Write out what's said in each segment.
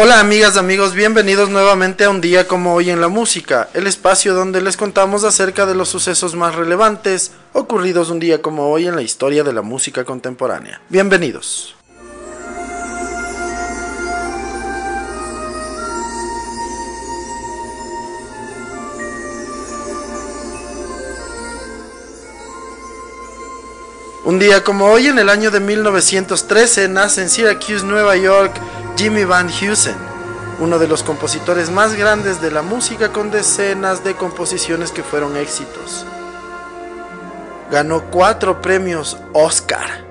Hola amigas, amigos, bienvenidos nuevamente a un día como hoy en la música, el espacio donde les contamos acerca de los sucesos más relevantes ocurridos un día como hoy en la historia de la música contemporánea. Bienvenidos. Un día como hoy, en el año de 1913, nace en Syracuse, Nueva York, Jimmy Van Heusen, uno de los compositores más grandes de la música con decenas de composiciones que fueron éxitos. Ganó cuatro premios Oscar.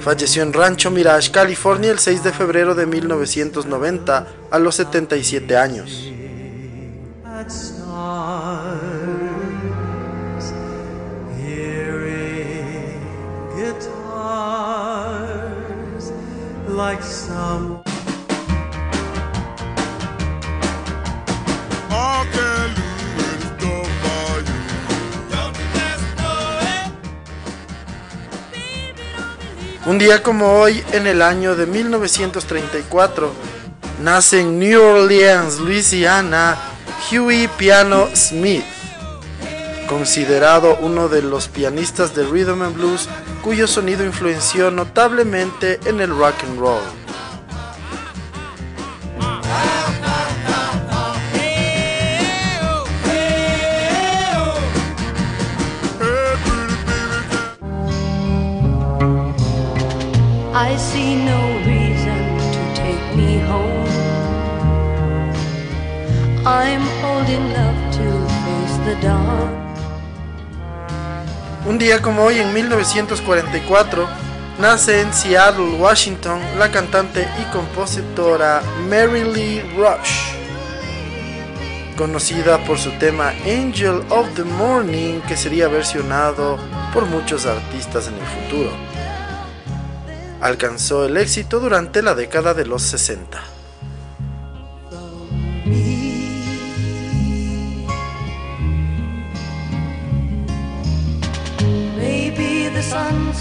Falleció en Rancho Mirage, California, el 6 de febrero de 1990, a los 77 años. Un día como hoy, en el año de 1934, nace en New Orleans, Louisiana, Huey Piano Smith, considerado uno de los pianistas de rhythm and blues cuyo sonido influenció notablemente en el rock and roll. Como hoy, en 1944, nace en Seattle, Washington, la cantante y compositora Mary Lee Rush, conocida por su tema Angel of the Morning, que sería versionado por muchos artistas en el futuro. Alcanzó el éxito durante la década de los 60.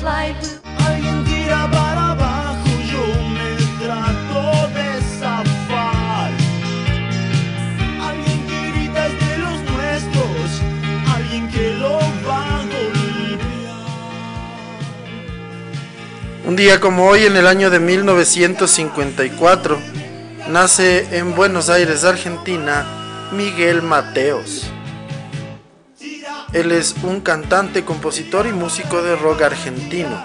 Alguien tira para abajo, yo me trato de zafar. Alguien que grita es de los nuestros, alguien que lo va a golpear. Un día como hoy, en el año de 1954, nace en Buenos Aires, Argentina, Miguel Mateos. Él es un cantante, compositor y músico de rock argentino.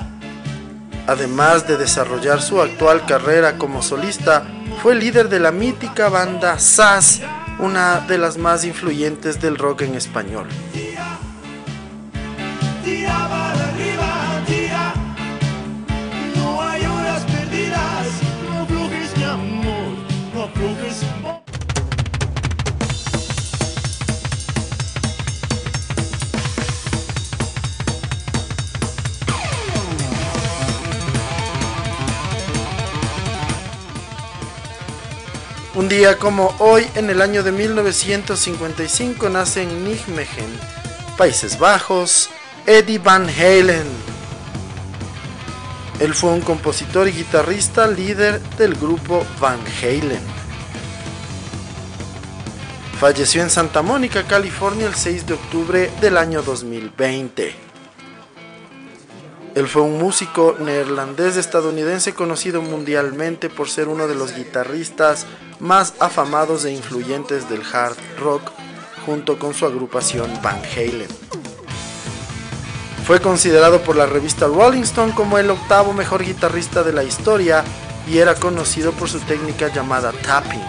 Además de desarrollar su actual carrera como solista, fue líder de la mítica banda SAS, una de las más influyentes del rock en español. Un día como hoy, en el año de 1955, nace en Nijmegen, Países Bajos, Eddie Van Halen. Él fue un compositor y guitarrista líder del grupo Van Halen. Falleció en Santa Mónica, California, el 6 de octubre del año 2020. Él fue un músico neerlandés estadounidense conocido mundialmente por ser uno de los guitarristas más afamados e influyentes del hard rock junto con su agrupación Van Halen. Fue considerado por la revista Rolling Stone como el octavo mejor guitarrista de la historia y era conocido por su técnica llamada tapping.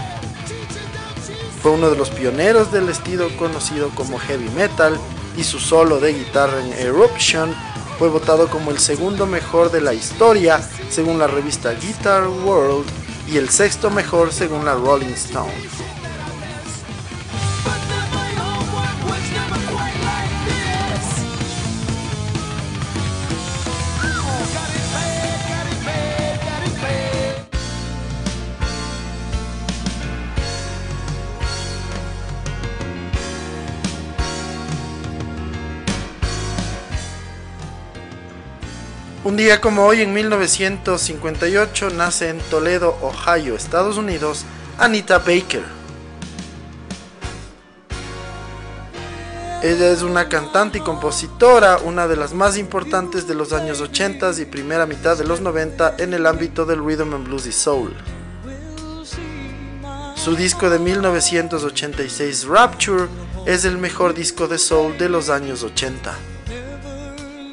Fue uno de los pioneros del estilo conocido como heavy metal y su solo de guitarra en Eruption fue votado como el segundo mejor de la historia según la revista Guitar World y el sexto mejor según la Rolling Stone. Día como hoy, en 1958, nace en Toledo, Ohio, Estados Unidos, Anita Baker. Ella es una cantante y compositora, una de las más importantes de los años 80 y primera mitad de los 90 en el ámbito del rhythm and blues y soul. Su disco de 1986, Rapture, es el mejor disco de soul de los años 80.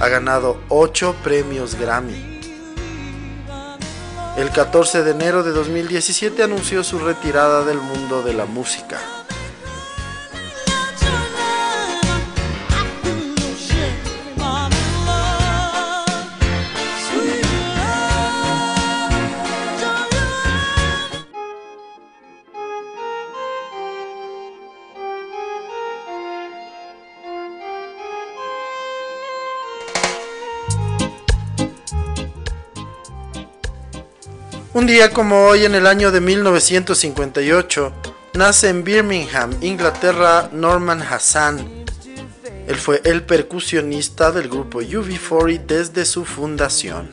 Ha ganado 8 premios Grammy. El 14 de enero de 2017 anunció su retirada del mundo de la música. Un día como hoy en el año de 1958, nace en Birmingham, Inglaterra, Norman Hassan. Él fue el percusionista del grupo UB40 desde su fundación.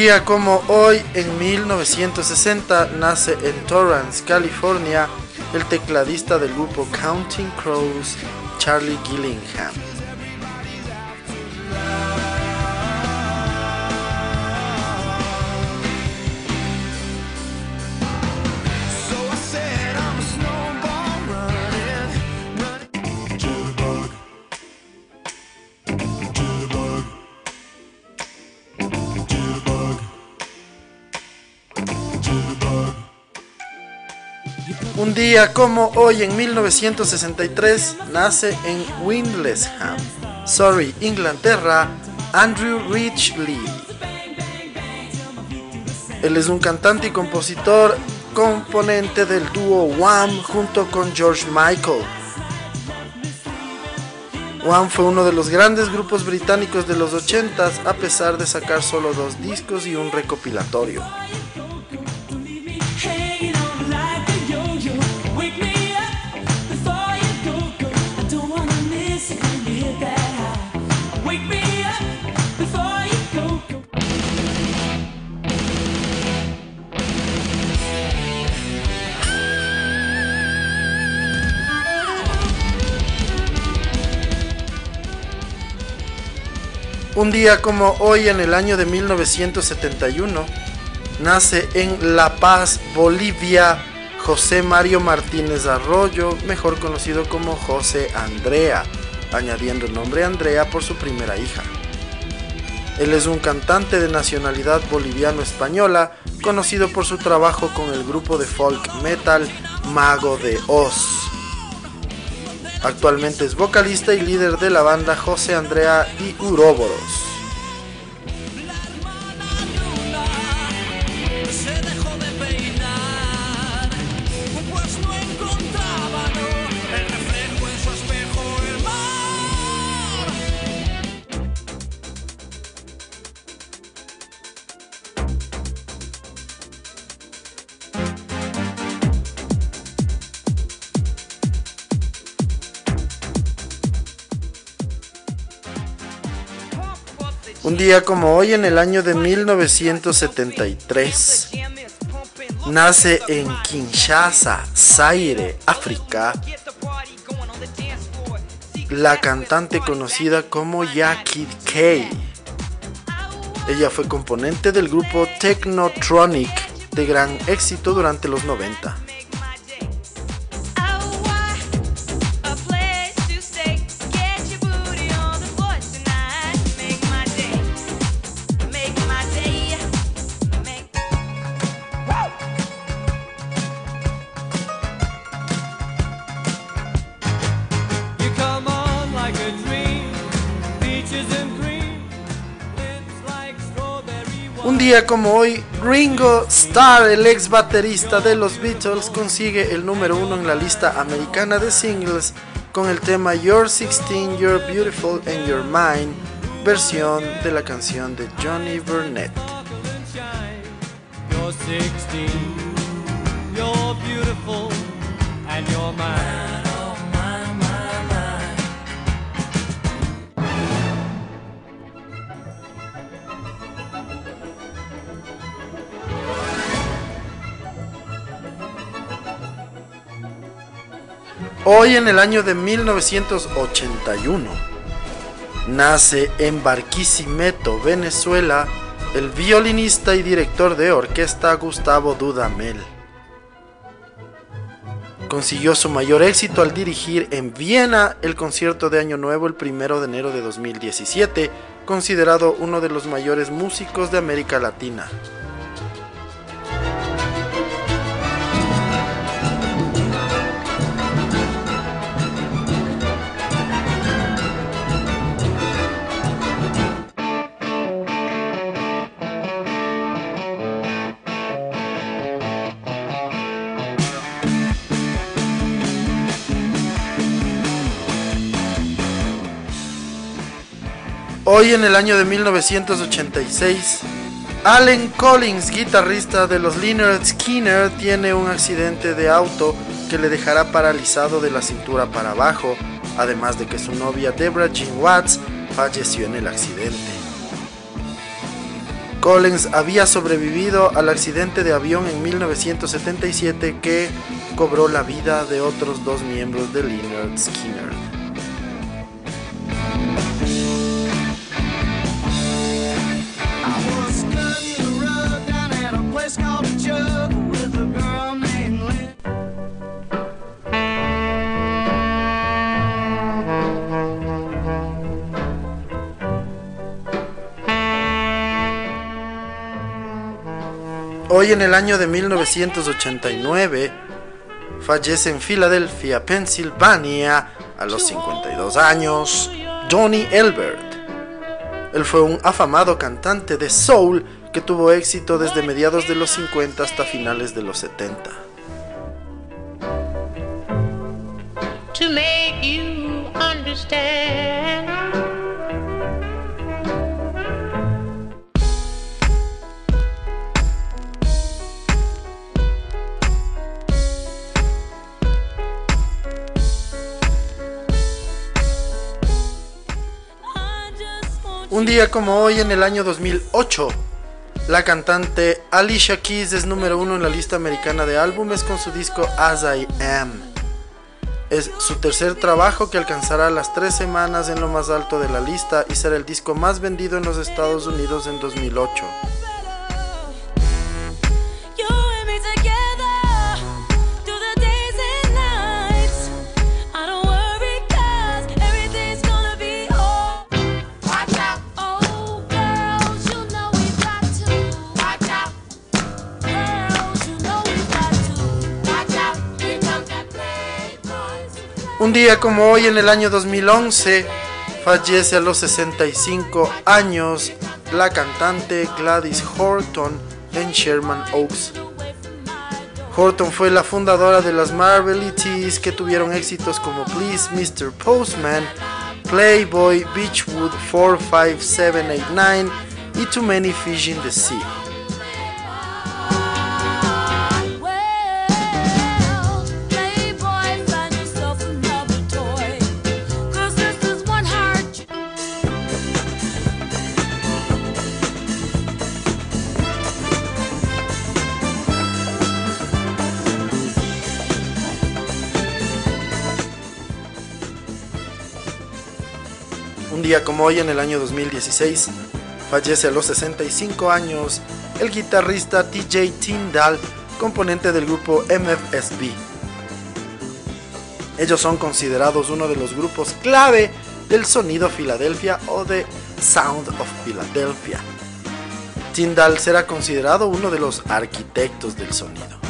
Día como hoy, en 1960, nace en Torrance, California, el tecladista del grupo Counting Crows, Charlie Gillingham. Como hoy en 1963 nace en Windlesham, Surrey, Inglaterra, Andrew Rich Lee. Él es un cantante y compositor componente del dúo Wham junto con George Michael. Wham fue uno de los grandes grupos británicos de los 80s a pesar de sacar solo dos discos y un recopilatorio. Un día como hoy en el año de 1971, nace en La Paz, Bolivia, José Mario Martínez Arroyo, mejor conocido como José Andrea, añadiendo el nombre Andrea por su primera hija. Él es un cantante de nacionalidad boliviano-española, conocido por su trabajo con el grupo de folk metal Mago de Oz. Actualmente es vocalista y líder de la banda José Andrea y Uroboros. Un día como hoy en el año de 1973, nace en Kinshasa, Zaire, África, la cantante conocida como Jackie Kay. Ella fue componente del grupo Technotronic de gran éxito durante los 90. Día como hoy, Ringo Starr, el ex baterista de los Beatles, consigue el número uno en la lista americana de singles con el tema You're 16, You're Beautiful and You're Mine, versión de la canción de Johnny Burnett. You're 16, you're beautiful and you're mine. Hoy en el año de 1981 nace en Barquisimeto, Venezuela, el violinista y director de orquesta Gustavo Dudamel. Consiguió su mayor éxito al dirigir en Viena el concierto de Año Nuevo el 1 de enero de 2017, considerado uno de los mayores músicos de América Latina. Hoy en el año de 1986, Allen Collins, guitarrista de los Leonard Skinner, tiene un accidente de auto que le dejará paralizado de la cintura para abajo, además de que su novia Deborah Jean Watts falleció en el accidente. Collins había sobrevivido al accidente de avión en 1977 que cobró la vida de otros dos miembros de Leonard Skinner. Hoy en el año de 1989 fallece en Filadelfia, Pensilvania, a los 52 años, Johnny Elbert. Él fue un afamado cantante de soul que tuvo éxito desde mediados de los 50 hasta finales de los 70. Un día como hoy en el año 2008, la cantante Alicia Keys es número uno en la lista americana de álbumes con su disco As I Am. Es su tercer trabajo que alcanzará las tres semanas en lo más alto de la lista y será el disco más vendido en los Estados Unidos en 2008. Un día como hoy en el año 2011 fallece a los 65 años la cantante Gladys Horton en Sherman Oaks. Horton fue la fundadora de las Marvelities que tuvieron éxitos como Please Mr. Postman, Playboy, Beachwood 45789 y Too Many Fish in the Sea. Como hoy en el año 2016, fallece a los 65 años el guitarrista TJ Tyndall, componente del grupo MFSB. Ellos son considerados uno de los grupos clave del sonido Philadelphia o de Sound of Philadelphia. Tyndall será considerado uno de los arquitectos del sonido.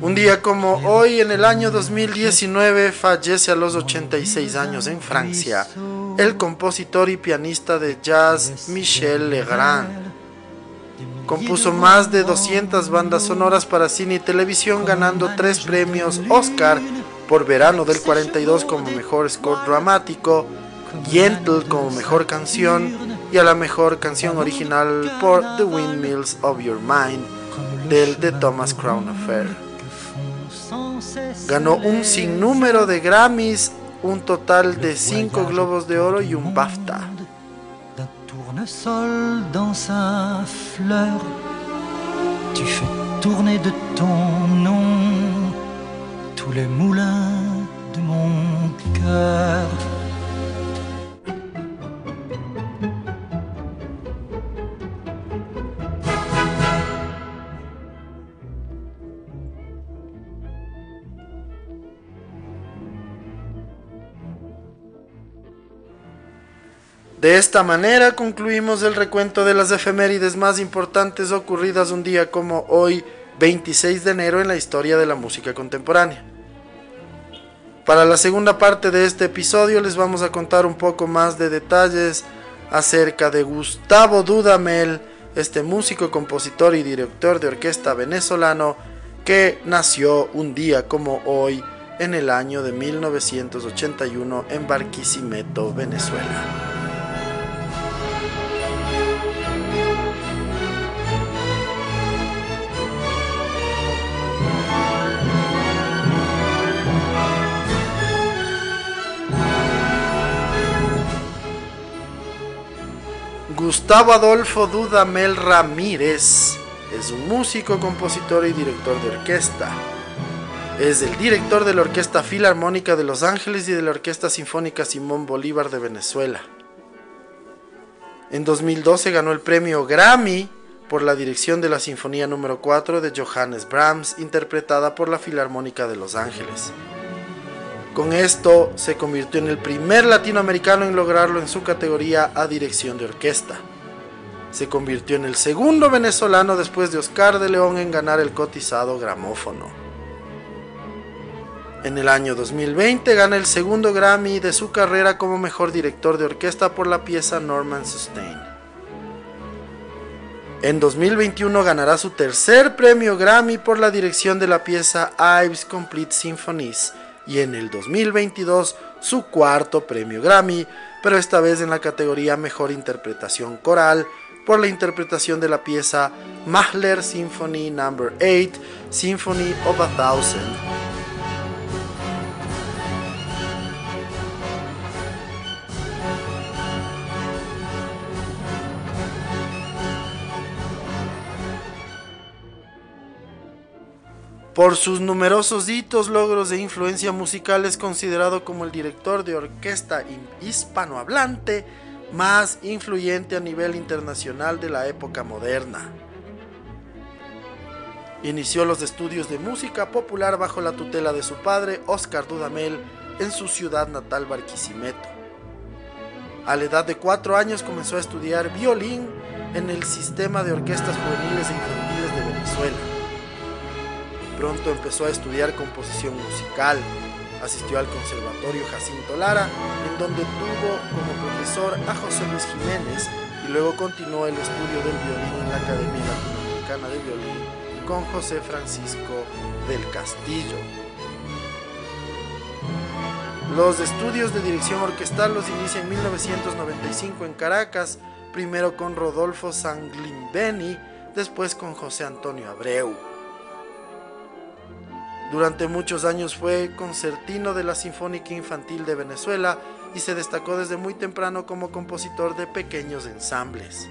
Un día como hoy, en el año 2019, fallece a los 86 años en Francia el compositor y pianista de jazz Michel Legrand. Compuso más de 200 bandas sonoras para cine y televisión, ganando tres premios Oscar por Verano del 42 como mejor score dramático, Gentle como mejor canción y a la mejor canción original por The Windmills of Your Mind del The Thomas Crown Affair. Ganó un sinnúmero de Grammys, un total de 5 Globos de Oro y un BAFTA. tu fais tourner de ton nom tous les moulins de mon cœur. De esta manera concluimos el recuento de las efemérides más importantes ocurridas un día como hoy, 26 de enero, en la historia de la música contemporánea. Para la segunda parte de este episodio les vamos a contar un poco más de detalles acerca de Gustavo Dudamel, este músico, compositor y director de orquesta venezolano que nació un día como hoy en el año de 1981 en Barquisimeto, Venezuela. Gustavo Adolfo Dudamel Ramírez es un músico, compositor y director de orquesta. Es el director de la Orquesta Filarmónica de Los Ángeles y de la Orquesta Sinfónica Simón Bolívar de Venezuela. En 2012 ganó el premio Grammy por la dirección de la Sinfonía número 4 de Johannes Brahms, interpretada por la Filarmónica de Los Ángeles. Con esto se convirtió en el primer latinoamericano en lograrlo en su categoría a dirección de orquesta. Se convirtió en el segundo venezolano después de Oscar de León en ganar el cotizado gramófono. En el año 2020 gana el segundo Grammy de su carrera como mejor director de orquesta por la pieza Norman Sustain. En 2021 ganará su tercer premio Grammy por la dirección de la pieza Ives Complete Symphonies y en el 2022 su cuarto premio Grammy, pero esta vez en la categoría Mejor Interpretación Coral por la interpretación de la pieza Mahler Symphony No. 8, Symphony of a Thousand. Por sus numerosos hitos, logros e influencia musical es considerado como el director de orquesta hispanohablante más influyente a nivel internacional de la época moderna. Inició los estudios de música popular bajo la tutela de su padre, Oscar Dudamel, en su ciudad natal Barquisimeto. A la edad de cuatro años comenzó a estudiar violín en el sistema de orquestas juveniles e infantiles de Venezuela Pronto empezó a estudiar composición musical. Asistió al Conservatorio Jacinto Lara, en donde tuvo como profesor a José Luis Jiménez y luego continuó el estudio del violín en la Academia Latinoamericana de Violín con José Francisco del Castillo. Los estudios de dirección orquestal los inicia en 1995 en Caracas, primero con Rodolfo Sanglimbeni, después con José Antonio Abreu. Durante muchos años fue concertino de la Sinfónica Infantil de Venezuela y se destacó desde muy temprano como compositor de pequeños ensambles.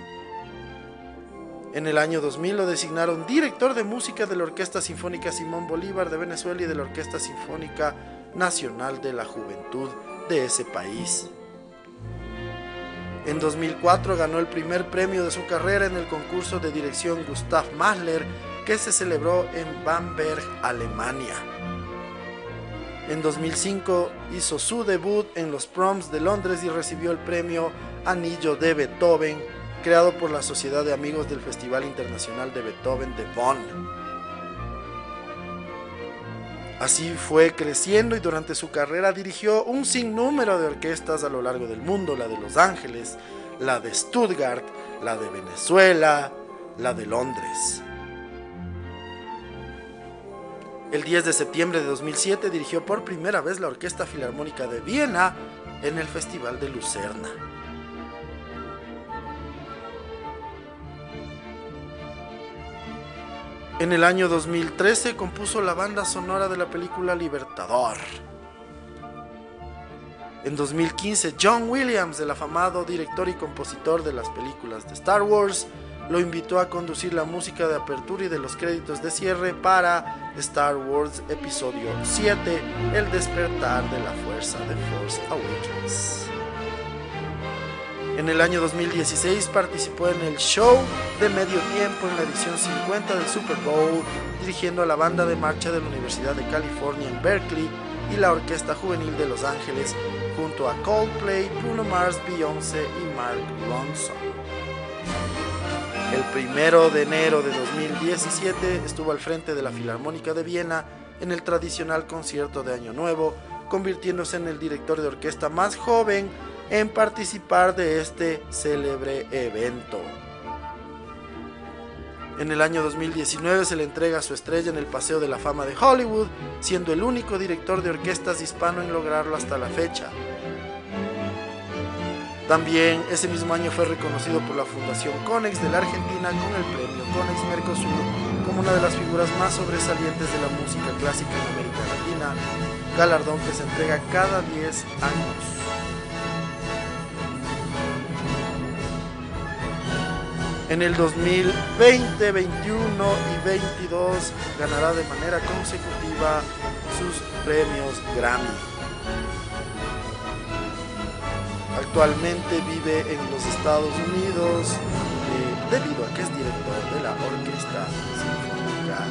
En el año 2000 lo designaron director de música de la Orquesta Sinfónica Simón Bolívar de Venezuela y de la Orquesta Sinfónica Nacional de la Juventud de ese país. En 2004 ganó el primer premio de su carrera en el concurso de dirección Gustav Mahler que se celebró en Bamberg, Alemania. En 2005 hizo su debut en los Proms de Londres y recibió el premio Anillo de Beethoven, creado por la Sociedad de Amigos del Festival Internacional de Beethoven de Bonn. Así fue creciendo y durante su carrera dirigió un sinnúmero de orquestas a lo largo del mundo, la de Los Ángeles, la de Stuttgart, la de Venezuela, la de Londres. El 10 de septiembre de 2007 dirigió por primera vez la Orquesta Filarmónica de Viena en el Festival de Lucerna. En el año 2013 compuso la banda sonora de la película Libertador. En 2015, John Williams, el afamado director y compositor de las películas de Star Wars, lo invitó a conducir la música de apertura y de los créditos de cierre para Star Wars Episodio 7, El despertar de la fuerza de Force Awakens. En el año 2016 participó en el show de medio tiempo en la edición 50 del Super Bowl, dirigiendo a la banda de marcha de la Universidad de California en Berkeley y la Orquesta Juvenil de Los Ángeles, junto a Coldplay, Bruno Mars, Beyoncé y Mark Ronson. El primero de enero de 2017 estuvo al frente de la Filarmónica de Viena en el tradicional concierto de Año Nuevo, convirtiéndose en el director de orquesta más joven en participar de este célebre evento. En el año 2019 se le entrega su estrella en el Paseo de la Fama de Hollywood, siendo el único director de orquestas hispano en lograrlo hasta la fecha. También ese mismo año fue reconocido por la Fundación Conex de la Argentina con el premio Conex Mercosur como una de las figuras más sobresalientes de la música clásica en América Latina, galardón que se entrega cada 10 años. En el 2020, 21 y 22 ganará de manera consecutiva sus premios Grammy. Actualmente vive en los Estados Unidos eh, debido a que es director de la Orquesta Sinfónica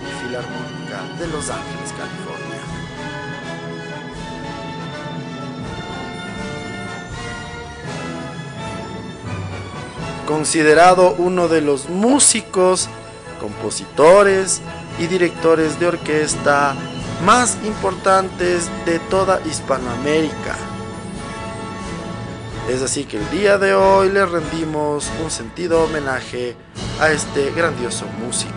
y Filarmónica de Los Ángeles, California. Considerado uno de los músicos, compositores y directores de orquesta más importantes de toda Hispanoamérica. Es así que el día de hoy le rendimos un sentido homenaje a este grandioso músico.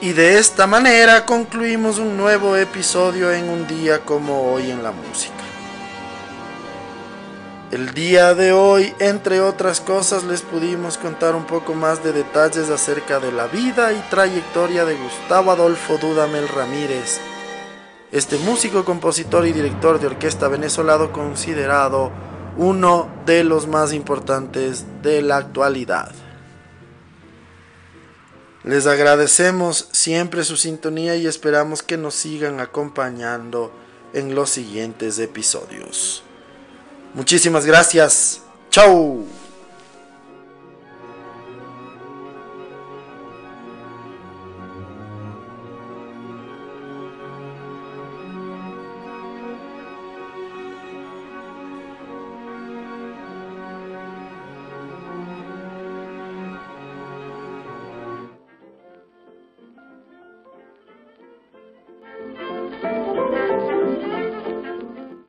Y de esta manera concluimos un nuevo episodio en un día como hoy en la música. El día de hoy, entre otras cosas, les pudimos contar un poco más de detalles acerca de la vida y trayectoria de Gustavo Adolfo Dudamel Ramírez, este músico, compositor y director de orquesta venezolano considerado uno de los más importantes de la actualidad. Les agradecemos siempre su sintonía y esperamos que nos sigan acompañando en los siguientes episodios. Muchísimas gracias. Chao.